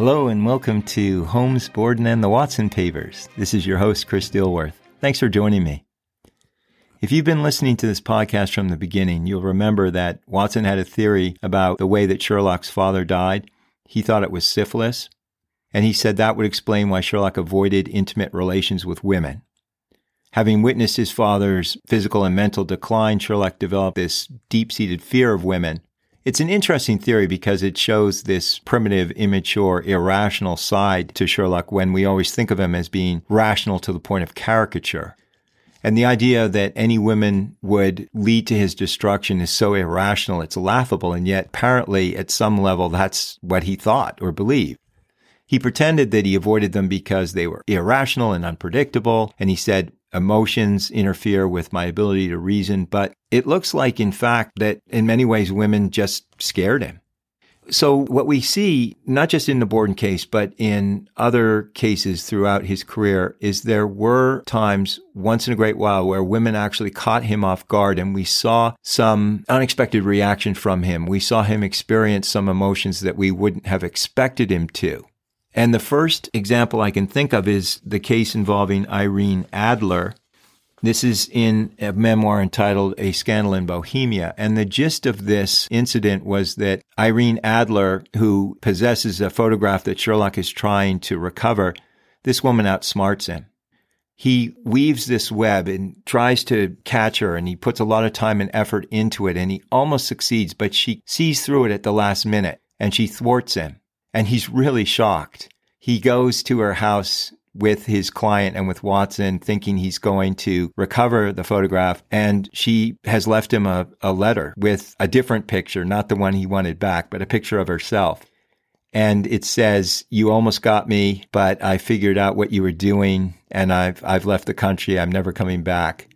Hello and welcome to Holmes, Borden, and the Watson Papers. This is your host, Chris Dilworth. Thanks for joining me. If you've been listening to this podcast from the beginning, you'll remember that Watson had a theory about the way that Sherlock's father died. He thought it was syphilis, and he said that would explain why Sherlock avoided intimate relations with women. Having witnessed his father's physical and mental decline, Sherlock developed this deep seated fear of women it's an interesting theory because it shows this primitive, immature, irrational side to Sherlock when we always think of him as being rational to the point of caricature. And the idea that any women would lead to his destruction is so irrational, it's laughable. And yet, apparently, at some level, that's what he thought or believed. He pretended that he avoided them because they were irrational and unpredictable. And he said, emotions interfere with my ability to reason. But it looks like, in fact, that in many ways women just scared him. So what we see, not just in the Borden case, but in other cases throughout his career, is there were times once in a great while where women actually caught him off guard and we saw some unexpected reaction from him. We saw him experience some emotions that we wouldn't have expected him to. And the first example I can think of is the case involving Irene Adler. This is in a memoir entitled A Scandal in Bohemia. And the gist of this incident was that Irene Adler, who possesses a photograph that Sherlock is trying to recover, this woman outsmarts him. He weaves this web and tries to catch her, and he puts a lot of time and effort into it, and he almost succeeds, but she sees through it at the last minute and she thwarts him and he's really shocked. He goes to her house with his client and with Watson, thinking he's going to recover the photograph. And she has left him a, a letter with a different picture, not the one he wanted back, but a picture of herself. And it says, You almost got me, but I figured out what you were doing and I've, I've left the country. I'm never coming back.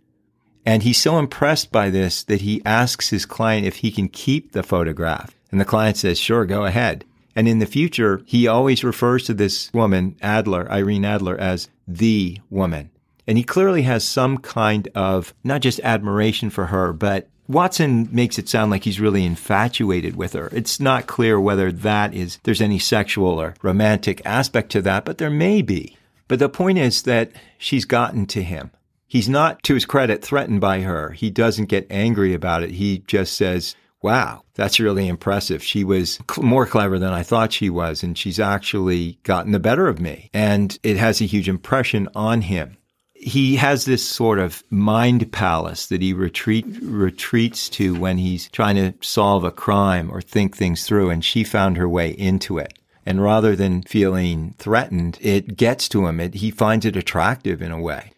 And he's so impressed by this that he asks his client if he can keep the photograph. And the client says, Sure, go ahead. And in the future, he always refers to this woman, Adler, Irene Adler, as the woman. And he clearly has some kind of not just admiration for her, but Watson makes it sound like he's really infatuated with her. It's not clear whether that is, there's any sexual or romantic aspect to that, but there may be. But the point is that she's gotten to him. He's not, to his credit, threatened by her. He doesn't get angry about it. He just says, wow, that's really impressive. She was cl- more clever than I thought she was, and she's actually gotten the better of me. And it has a huge impression on him. He has this sort of mind palace that he retreat, retreats to when he's trying to solve a crime or think things through, and she found her way into it. And rather than feeling threatened, it gets to him. It, he finds it attractive in a way.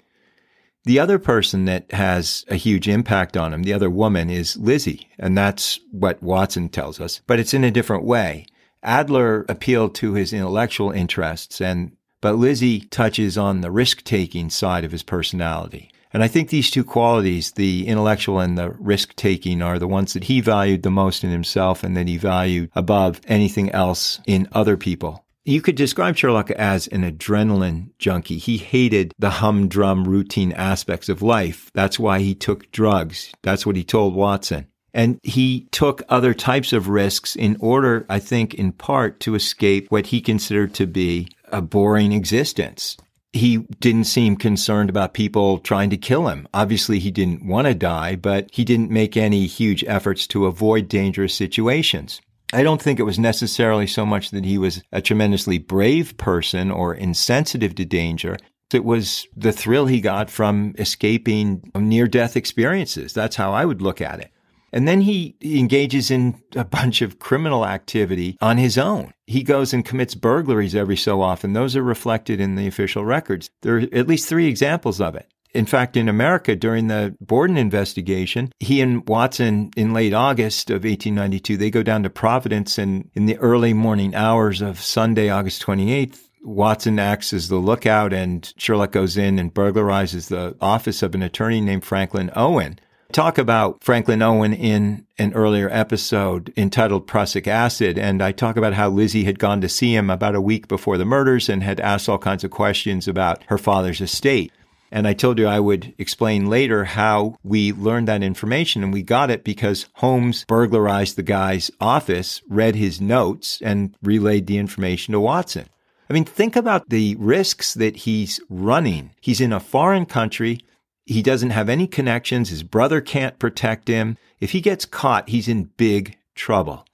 The other person that has a huge impact on him, the other woman, is Lizzie. And that's what Watson tells us, but it's in a different way. Adler appealed to his intellectual interests and but Lizzie touches on the risk taking side of his personality. And I think these two qualities, the intellectual and the risk taking, are the ones that he valued the most in himself and that he valued above anything else in other people. You could describe Sherlock as an adrenaline junkie. He hated the humdrum routine aspects of life. That's why he took drugs. That's what he told Watson. And he took other types of risks in order, I think, in part to escape what he considered to be a boring existence. He didn't seem concerned about people trying to kill him. Obviously, he didn't want to die, but he didn't make any huge efforts to avoid dangerous situations. I don't think it was necessarily so much that he was a tremendously brave person or insensitive to danger. It was the thrill he got from escaping near death experiences. That's how I would look at it. And then he engages in a bunch of criminal activity on his own. He goes and commits burglaries every so often. Those are reflected in the official records. There are at least three examples of it. In fact, in America, during the Borden investigation, he and Watson in late August of 1892, they go down to Providence and in the early morning hours of Sunday, August 28th, Watson acts as the lookout and Sherlock goes in and burglarizes the office of an attorney named Franklin Owen. Talk about Franklin Owen in an earlier episode entitled Prussic Acid. And I talk about how Lizzie had gone to see him about a week before the murders and had asked all kinds of questions about her father's estate. And I told you I would explain later how we learned that information. And we got it because Holmes burglarized the guy's office, read his notes, and relayed the information to Watson. I mean, think about the risks that he's running. He's in a foreign country. He doesn't have any connections. His brother can't protect him. If he gets caught, he's in big trouble.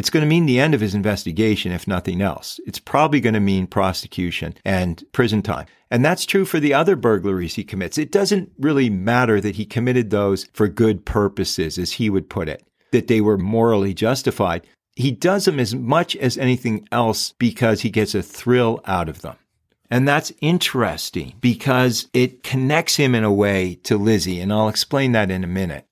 It's going to mean the end of his investigation, if nothing else. It's probably going to mean prosecution and prison time. And that's true for the other burglaries he commits. It doesn't really matter that he committed those for good purposes, as he would put it, that they were morally justified. He does them as much as anything else because he gets a thrill out of them. And that's interesting because it connects him in a way to Lizzie. And I'll explain that in a minute.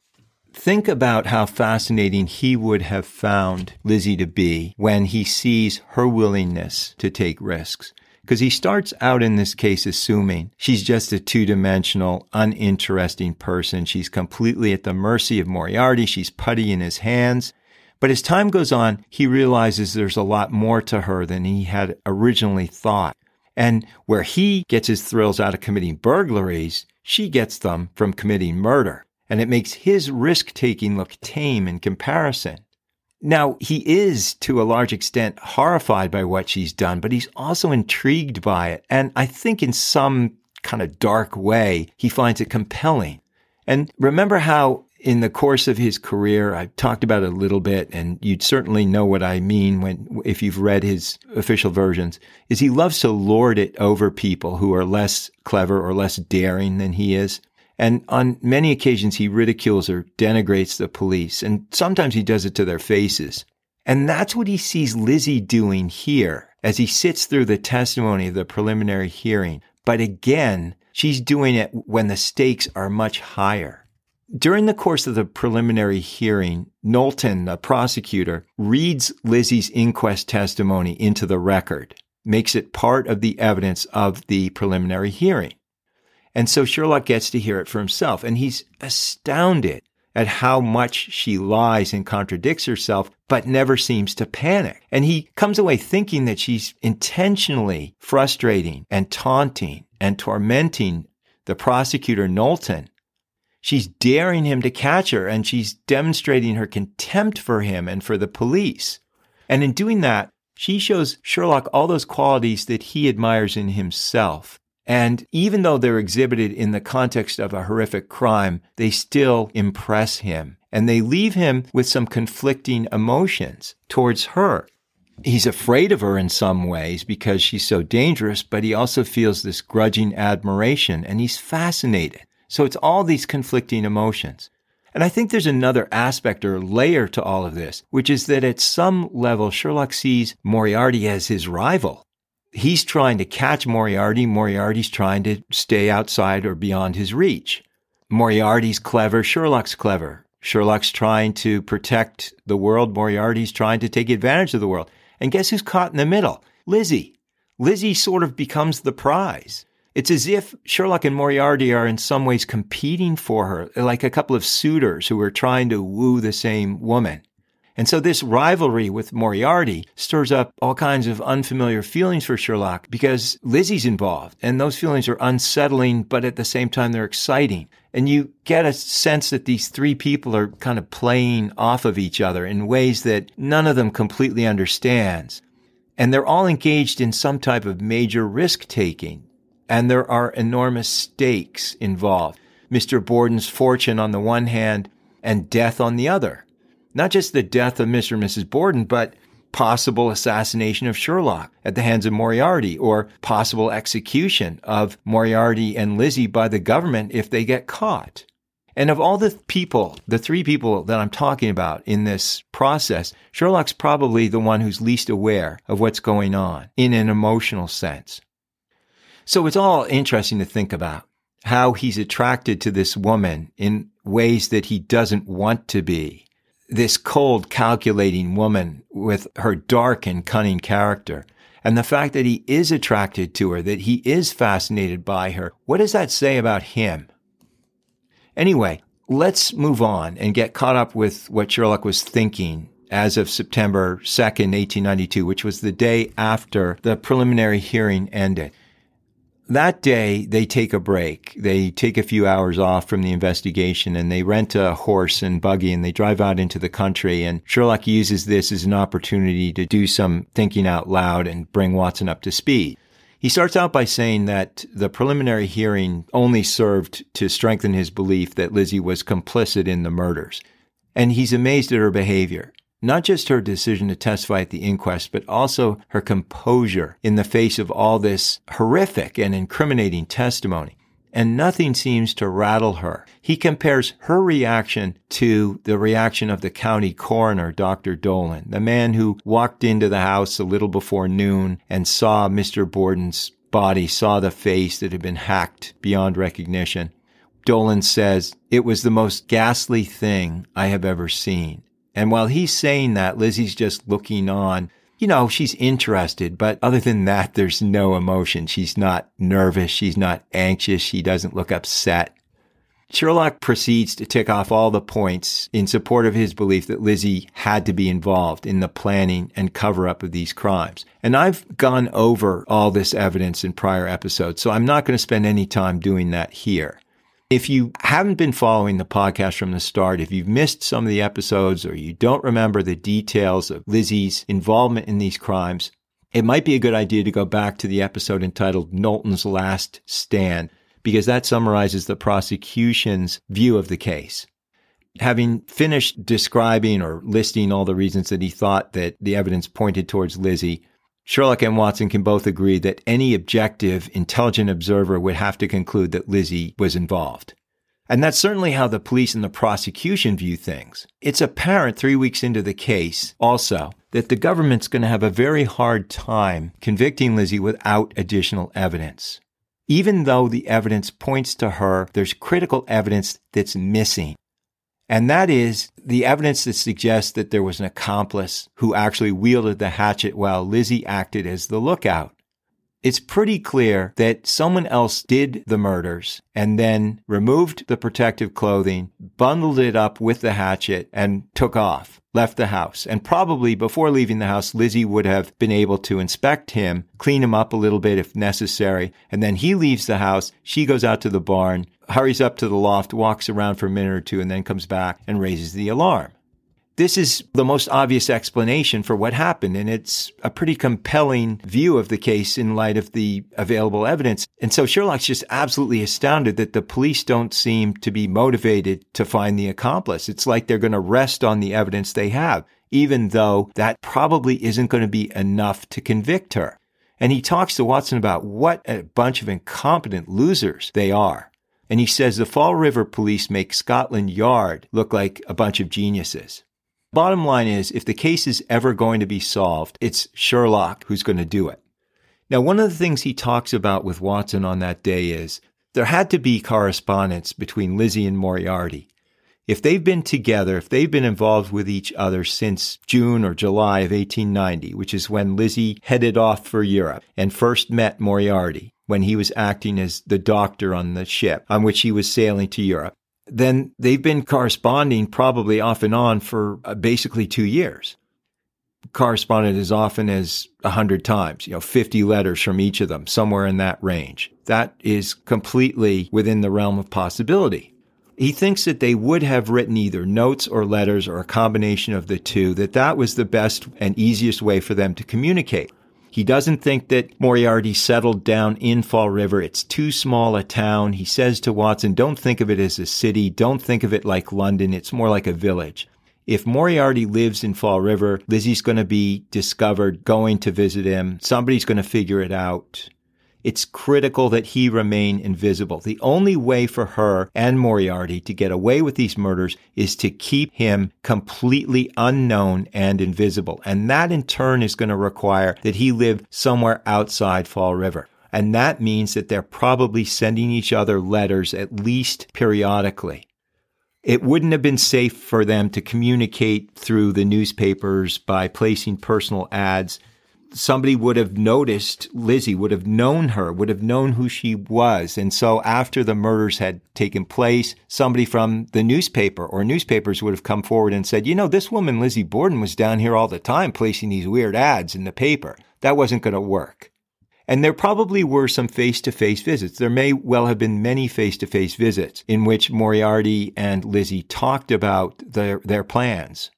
Think about how fascinating he would have found Lizzie to be when he sees her willingness to take risks. Because he starts out in this case assuming she's just a two dimensional, uninteresting person. She's completely at the mercy of Moriarty. She's putty in his hands. But as time goes on, he realizes there's a lot more to her than he had originally thought. And where he gets his thrills out of committing burglaries, she gets them from committing murder and it makes his risk taking look tame in comparison. Now, he is to a large extent horrified by what she's done, but he's also intrigued by it. And I think in some kind of dark way, he finds it compelling. And remember how in the course of his career, I've talked about it a little bit, and you'd certainly know what I mean when, if you've read his official versions, is he loves to lord it over people who are less clever or less daring than he is. And on many occasions, he ridicules or denigrates the police. And sometimes he does it to their faces. And that's what he sees Lizzie doing here as he sits through the testimony of the preliminary hearing. But again, she's doing it when the stakes are much higher. During the course of the preliminary hearing, Knowlton, the prosecutor, reads Lizzie's inquest testimony into the record, makes it part of the evidence of the preliminary hearing. And so Sherlock gets to hear it for himself, and he's astounded at how much she lies and contradicts herself, but never seems to panic. And he comes away thinking that she's intentionally frustrating and taunting and tormenting the prosecutor Knowlton. She's daring him to catch her and she's demonstrating her contempt for him and for the police. And in doing that, she shows Sherlock all those qualities that he admires in himself. And even though they're exhibited in the context of a horrific crime, they still impress him. And they leave him with some conflicting emotions towards her. He's afraid of her in some ways because she's so dangerous, but he also feels this grudging admiration and he's fascinated. So it's all these conflicting emotions. And I think there's another aspect or layer to all of this, which is that at some level, Sherlock sees Moriarty as his rival he's trying to catch Moriarty. Moriarty's trying to stay outside or beyond his reach. Moriarty's clever. Sherlock's clever. Sherlock's trying to protect the world. Moriarty's trying to take advantage of the world. And guess who's caught in the middle? Lizzie. Lizzie sort of becomes the prize. It's as if Sherlock and Moriarty are in some ways competing for her, like a couple of suitors who are trying to woo the same woman. And so this rivalry with Moriarty stirs up all kinds of unfamiliar feelings for Sherlock because Lizzie's involved and those feelings are unsettling, but at the same time, they're exciting. And you get a sense that these three people are kind of playing off of each other in ways that none of them completely understands. And they're all engaged in some type of major risk taking. And there are enormous stakes involved. Mr. Borden's fortune on the one hand and death on the other not just the death of Mr. and Mrs. Borden, but possible assassination of Sherlock at the hands of Moriarty or possible execution of Moriarty and Lizzie by the government if they get caught. And of all the people, the three people that I'm talking about in this process, Sherlock's probably the one who's least aware of what's going on in an emotional sense. So it's all interesting to think about how he's attracted to this woman in ways that he doesn't want to be this cold, calculating woman with her dark and cunning character. And the fact that he is attracted to her, that he is fascinated by her, what does that say about him? Anyway, let's move on and get caught up with what Sherlock was thinking as of September 2nd, 1892, which was the day after the preliminary hearing ended. That day, they take a break. They take a few hours off from the investigation and they rent a horse and buggy and they drive out into the country. And Sherlock uses this as an opportunity to do some thinking out loud and bring Watson up to speed. He starts out by saying that the preliminary hearing only served to strengthen his belief that Lizzie was complicit in the murders. And he's amazed at her behavior. Not just her decision to testify at the inquest, but also her composure in the face of all this horrific and incriminating testimony. And nothing seems to rattle her. He compares her reaction to the reaction of the county coroner, Dr. Dolan, the man who walked into the house a little before noon and saw Mr. Borden's body, saw the face that had been hacked beyond recognition. Dolan says, It was the most ghastly thing I have ever seen. And while he's saying that, Lizzie's just looking on. You know, she's interested, but other than that, there's no emotion. She's not nervous. She's not anxious. She doesn't look upset. Sherlock proceeds to tick off all the points in support of his belief that Lizzie had to be involved in the planning and cover up of these crimes. And I've gone over all this evidence in prior episodes, so I'm not going to spend any time doing that here. If you haven't been following the podcast from the start, if you've missed some of the episodes or you don't remember the details of Lizzie's involvement in these crimes, it might be a good idea to go back to the episode entitled Knowlton's Last Stand, because that summarizes the prosecution's view of the case. Having finished describing or listing all the reasons that he thought that the evidence pointed towards Lizzie, Sherlock and Watson can both agree that any objective, intelligent observer would have to conclude that Lizzie was involved. And that's certainly how the police and the prosecution view things. It's apparent three weeks into the case also that the government's going to have a very hard time convicting Lizzie without additional evidence. Even though the evidence points to her, there's critical evidence that's missing. And that is the evidence that suggests that there was an accomplice who actually wielded the hatchet while Lizzie acted as the lookout. It's pretty clear that someone else did the murders and then removed the protective clothing, bundled it up with the hatchet, and took off, left the house. And probably before leaving the house, Lizzie would have been able to inspect him, clean him up a little bit if necessary. And then he leaves the house. She goes out to the barn, hurries up to the loft, walks around for a minute or two, and then comes back and raises the alarm. This is the most obvious explanation for what happened, and it's a pretty compelling view of the case in light of the available evidence. And so Sherlock's just absolutely astounded that the police don't seem to be motivated to find the accomplice. It's like they're going to rest on the evidence they have, even though that probably isn't going to be enough to convict her. And he talks to Watson about what a bunch of incompetent losers they are. And he says the Fall River police make Scotland Yard look like a bunch of geniuses. Bottom line is, if the case is ever going to be solved, it's Sherlock who's going to do it. Now, one of the things he talks about with Watson on that day is there had to be correspondence between Lizzie and Moriarty. If they've been together, if they've been involved with each other since June or July of 1890, which is when Lizzie headed off for Europe and first met Moriarty when he was acting as the doctor on the ship on which he was sailing to Europe, then they've been corresponding probably off and on for uh, basically two years. Corresponded as often as a hundred times, you know, 50 letters from each of them, somewhere in that range. That is completely within the realm of possibility. He thinks that they would have written either notes or letters or a combination of the two, that that was the best and easiest way for them to communicate. He doesn't think that Moriarty settled down in Fall River. It's too small a town. He says to Watson, don't think of it as a city. Don't think of it like London. It's more like a village. If Moriarty lives in Fall River, Lizzie's going to be discovered going to visit him. Somebody's going to figure it out it's critical that he remain invisible. The only way for her and Moriarty to get away with these murders is to keep him completely unknown and invisible. And that in turn is going to require that he live somewhere outside Fall River. And that means that they're probably sending each other letters at least periodically. It wouldn't have been safe for them to communicate through the newspapers by placing personal ads somebody would have noticed Lizzie, would have known her, would have known who she was. And so after the murders had taken place, somebody from the newspaper or newspapers would have come forward and said, you know, this woman, Lizzie Borden, was down here all the time placing these weird ads in the paper. That wasn't going to work. And there probably were some face to face visits. There may well have been many face to face visits in which Moriarty and Lizzie talked about their, their plans.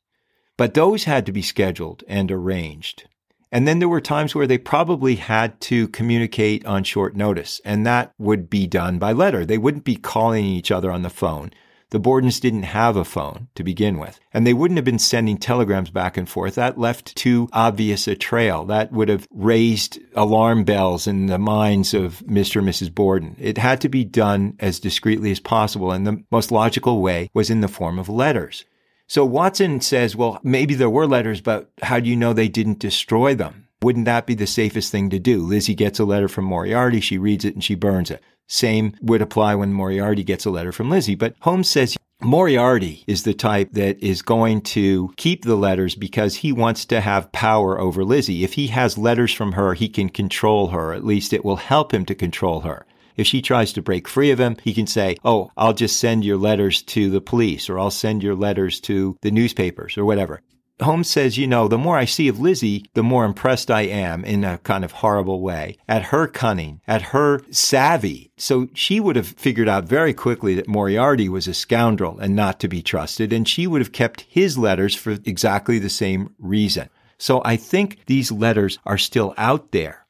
But those had to be scheduled and arranged. And then there were times where they probably had to communicate on short notice, and that would be done by letter. They wouldn't be calling each other on the phone. The Bordens didn't have a phone to begin with, and they wouldn't have been sending telegrams back and forth. That left too obvious a trail. That would have raised alarm bells in the minds of Mr. and Mrs. Borden. It had to be done as discreetly as possible, and the most logical way was in the form of letters. So Watson says, well, maybe there were letters, but how do you know they didn't destroy them? Wouldn't that be the safest thing to do? Lizzie gets a letter from Moriarty, she reads it and she burns it. Same would apply when Moriarty gets a letter from Lizzie. But Holmes says Moriarty is the type that is going to keep the letters because he wants to have power over Lizzie. If he has letters from her, he can control her. At least it will help him to control her. If she tries to break free of him, he can say, Oh, I'll just send your letters to the police or I'll send your letters to the newspapers or whatever. Holmes says, you know, the more I see of Lizzie, the more impressed I am in a kind of horrible way at her cunning, at her savvy. So she would have figured out very quickly that Moriarty was a scoundrel and not to be trusted, and she would have kept his letters for exactly the same reason. So I think these letters are still out there.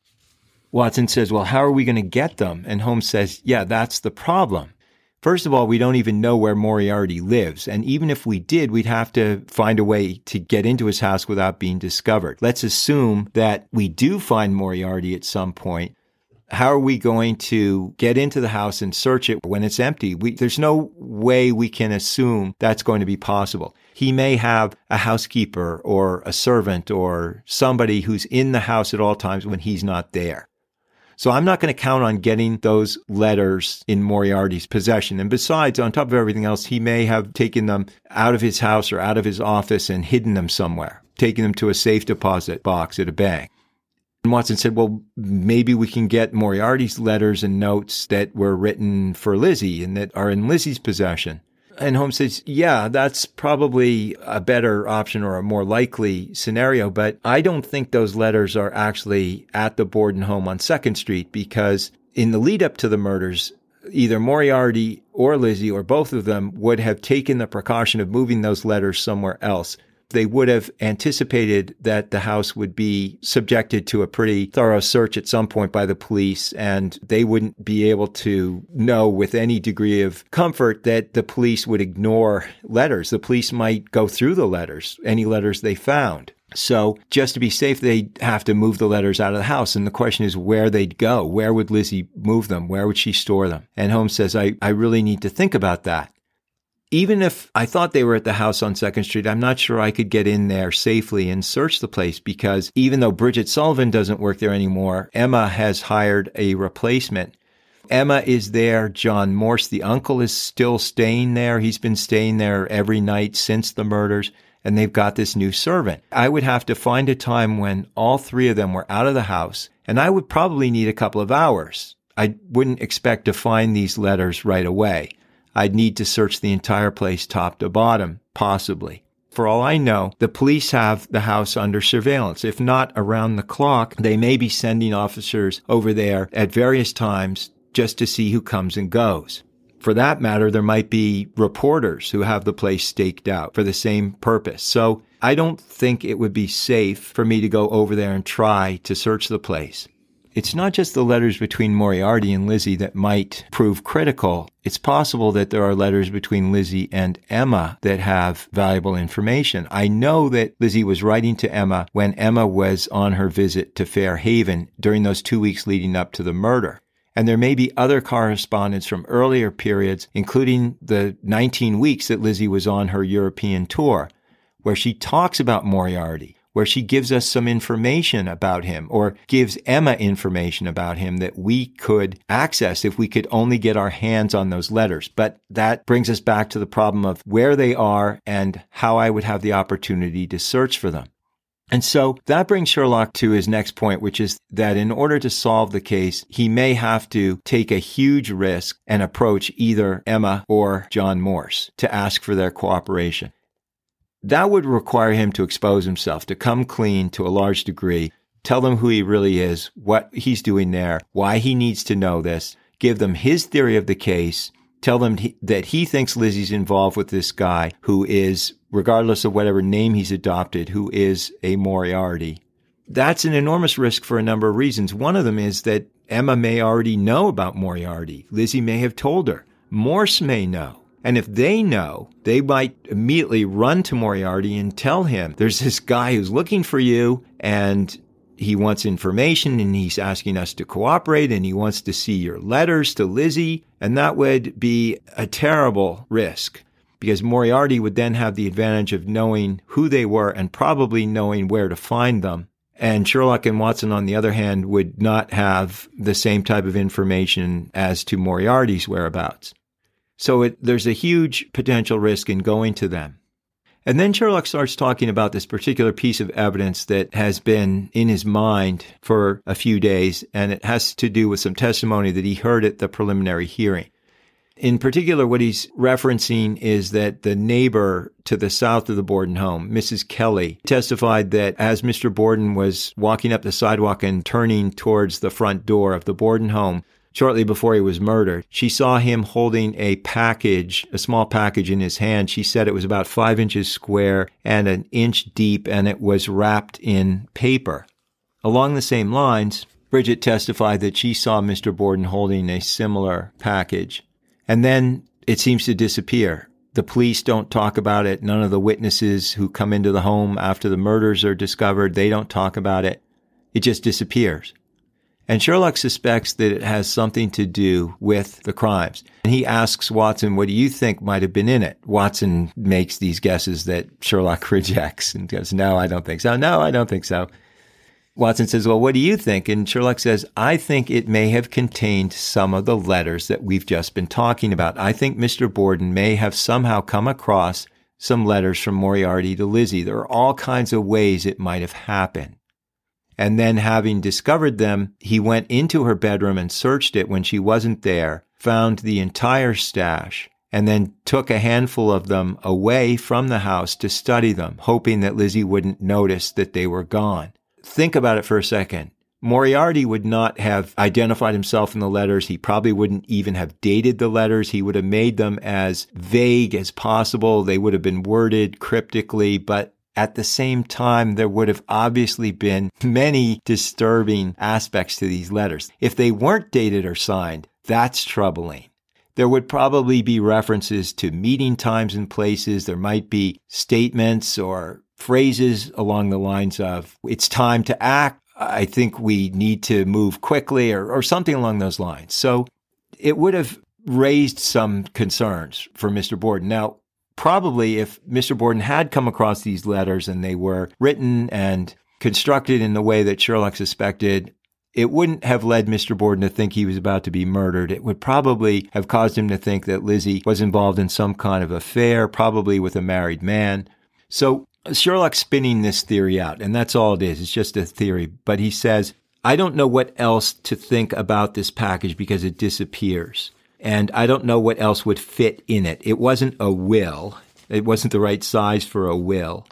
Watson says, well, how are we going to get them? And Holmes says, yeah, that's the problem. First of all, we don't even know where Moriarty lives. And even if we did, we'd have to find a way to get into his house without being discovered. Let's assume that we do find Moriarty at some point. How are we going to get into the house and search it when it's empty? We, there's no way we can assume that's going to be possible. He may have a housekeeper or a servant or somebody who's in the house at all times when he's not there. So I'm not going to count on getting those letters in Moriarty's possession. And besides, on top of everything else, he may have taken them out of his house or out of his office and hidden them somewhere, taking them to a safe deposit box at a bank. And Watson said, well, maybe we can get Moriarty's letters and notes that were written for Lizzie and that are in Lizzie's possession. And Holmes says, yeah, that's probably a better option or a more likely scenario, but I don't think those letters are actually at the Borden home on Second Street because in the lead up to the murders, either Moriarty or Lizzie or both of them would have taken the precaution of moving those letters somewhere else they would have anticipated that the house would be subjected to a pretty thorough search at some point by the police, and they wouldn't be able to know with any degree of comfort that the police would ignore letters. The police might go through the letters, any letters they found. So just to be safe, they'd have to move the letters out of the house. And the question is where they'd go. Where would Lizzie move them? Where would she store them? And Holmes says, I, I really need to think about that even if I thought they were at the house on Second Street, I'm not sure I could get in there safely and search the place because even though Bridget Sullivan doesn't work there anymore, Emma has hired a replacement. Emma is there. John Morse, the uncle, is still staying there. He's been staying there every night since the murders, and they've got this new servant. I would have to find a time when all three of them were out of the house, and I would probably need a couple of hours. I wouldn't expect to find these letters right away. I'd need to search the entire place top to bottom, possibly. For all I know, the police have the house under surveillance. If not around the clock, they may be sending officers over there at various times just to see who comes and goes. For that matter, there might be reporters who have the place staked out for the same purpose. So I don't think it would be safe for me to go over there and try to search the place. It's not just the letters between Moriarty and Lizzie that might prove critical. It's possible that there are letters between Lizzie and Emma that have valuable information. I know that Lizzie was writing to Emma when Emma was on her visit to Fairhaven during those two weeks leading up to the murder. And there may be other correspondence from earlier periods, including the 19 weeks that Lizzie was on her European tour, where she talks about Moriarty where she gives us some information about him or gives Emma information about him that we could access if we could only get our hands on those letters. But that brings us back to the problem of where they are and how I would have the opportunity to search for them. And so that brings Sherlock to his next point, which is that in order to solve the case, he may have to take a huge risk and approach either Emma or John Morse to ask for their cooperation. That would require him to expose himself, to come clean to a large degree, tell them who he really is, what he's doing there, why he needs to know this, give them his theory of the case, tell them he, that he thinks Lizzie's involved with this guy who is, regardless of whatever name he's adopted, who is a Moriarty. That's an enormous risk for a number of reasons. One of them is that Emma may already know about Moriarty. Lizzie may have told her. Morse may know. And if they know, they might immediately run to Moriarty and tell him there's this guy who's looking for you and he wants information and he's asking us to cooperate and he wants to see your letters to Lizzie. And that would be a terrible risk because Moriarty would then have the advantage of knowing who they were and probably knowing where to find them. And Sherlock and Watson, on the other hand, would not have the same type of information as to Moriarty's whereabouts. So it, there's a huge potential risk in going to them. And then Sherlock starts talking about this particular piece of evidence that has been in his mind for a few days, and it has to do with some testimony that he heard at the preliminary hearing. In particular, what he's referencing is that the neighbor to the south of the Borden home, Mrs. Kelly, testified that as Mr. Borden was walking up the sidewalk and turning towards the front door of the Borden home, shortly before he was murdered. She saw him holding a package, a small package in his hand. She said it was about five inches square and an inch deep, and it was wrapped in paper. Along the same lines, Bridget testified that she saw Mr. Borden holding a similar package. And then it seems to disappear. The police don't talk about it. None of the witnesses who come into the home after the murders are discovered, they don't talk about it. It just disappears. And Sherlock suspects that it has something to do with the crimes. And he asks Watson, what do you think might have been in it? Watson makes these guesses that Sherlock rejects and goes, no, I don't think so. No, I don't think so. Watson says, well, what do you think? And Sherlock says, I think it may have contained some of the letters that we've just been talking about. I think Mr. Borden may have somehow come across some letters from Moriarty to Lizzie. There are all kinds of ways it might have happened. And then having discovered them, he went into her bedroom and searched it when she wasn't there, found the entire stash, and then took a handful of them away from the house to study them, hoping that Lizzie wouldn't notice that they were gone. Think about it for a second. Moriarty would not have identified himself in the letters. He probably wouldn't even have dated the letters. He would have made them as vague as possible. They would have been worded cryptically, but at the same time, there would have obviously been many disturbing aspects to these letters. If they weren't dated or signed, that's troubling. There would probably be references to meeting times and places. There might be statements or phrases along the lines of, it's time to act. I think we need to move quickly or, or something along those lines. So it would have raised some concerns for Mr. Borden. Now, probably if Mr. Borden had come across these letters and they were written and constructed in the way that Sherlock suspected, it wouldn't have led Mr. Borden to think he was about to be murdered. It would probably have caused him to think that Lizzie was involved in some kind of affair, probably with a married man. So Sherlock's spinning this theory out, and that's all it is. It's just a theory. But he says, I don't know what else to think about this package because it disappears and I don't know what else would fit in it. It wasn't a will. It wasn't the right size for a will.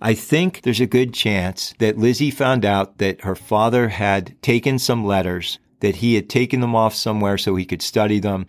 I think there's a good chance that Lizzie found out that her father had taken some letters, that he had taken them off somewhere so he could study them,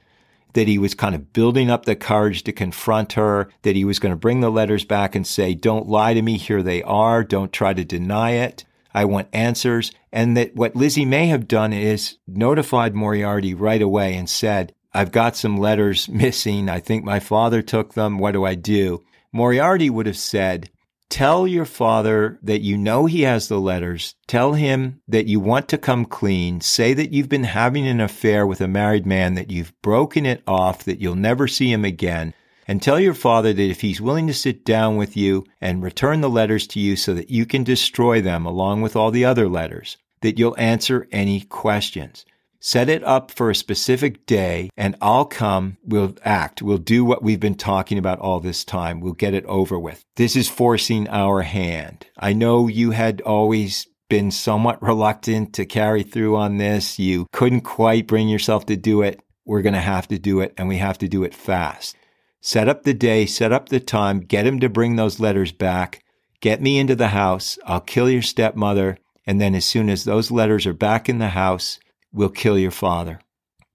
that he was kind of building up the courage to confront her, that he was going to bring the letters back and say, don't lie to me. Here they are. Don't try to deny it. I want answers. And that what Lizzie may have done is notified Moriarty right away and said, I've got some letters missing. I think my father took them. What do I do? Moriarty would have said, Tell your father that you know he has the letters. Tell him that you want to come clean. Say that you've been having an affair with a married man, that you've broken it off, that you'll never see him again. And tell your father that if he's willing to sit down with you and return the letters to you so that you can destroy them along with all the other letters, that you'll answer any questions. Set it up for a specific day and I'll come. We'll act. We'll do what we've been talking about all this time. We'll get it over with. This is forcing our hand. I know you had always been somewhat reluctant to carry through on this. You couldn't quite bring yourself to do it. We're going to have to do it and we have to do it fast. Set up the day, set up the time, get him to bring those letters back. Get me into the house. I'll kill your stepmother And then as soon as those letters are back in the house, we'll kill your father.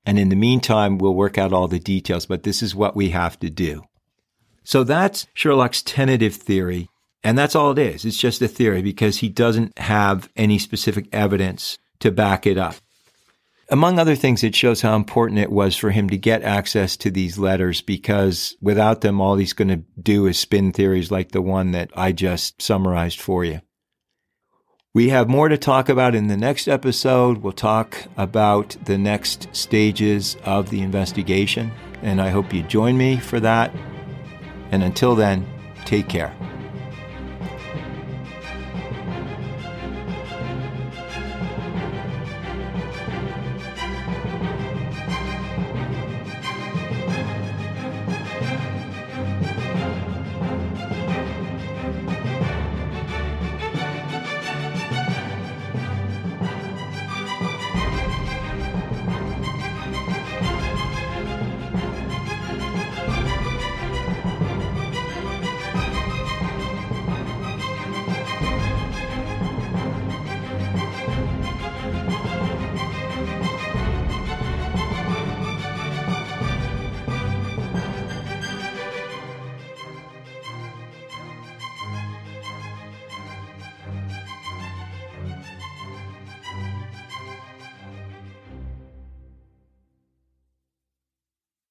And in the meantime, we'll work out all the details, but this is what we have to do. So that's Sherlock's tentative theory. And that's all it is. It's just a theory because he doesn't have any specific evidence to back it up. Among other things, it shows how important it was for him to get access to these letters because without them, all he's going to do is spin theories like the one that I just summarized for you. We have more to talk about in the next episode. We'll talk about the next stages of the investigation, and I hope you join me for that. And until then, take care.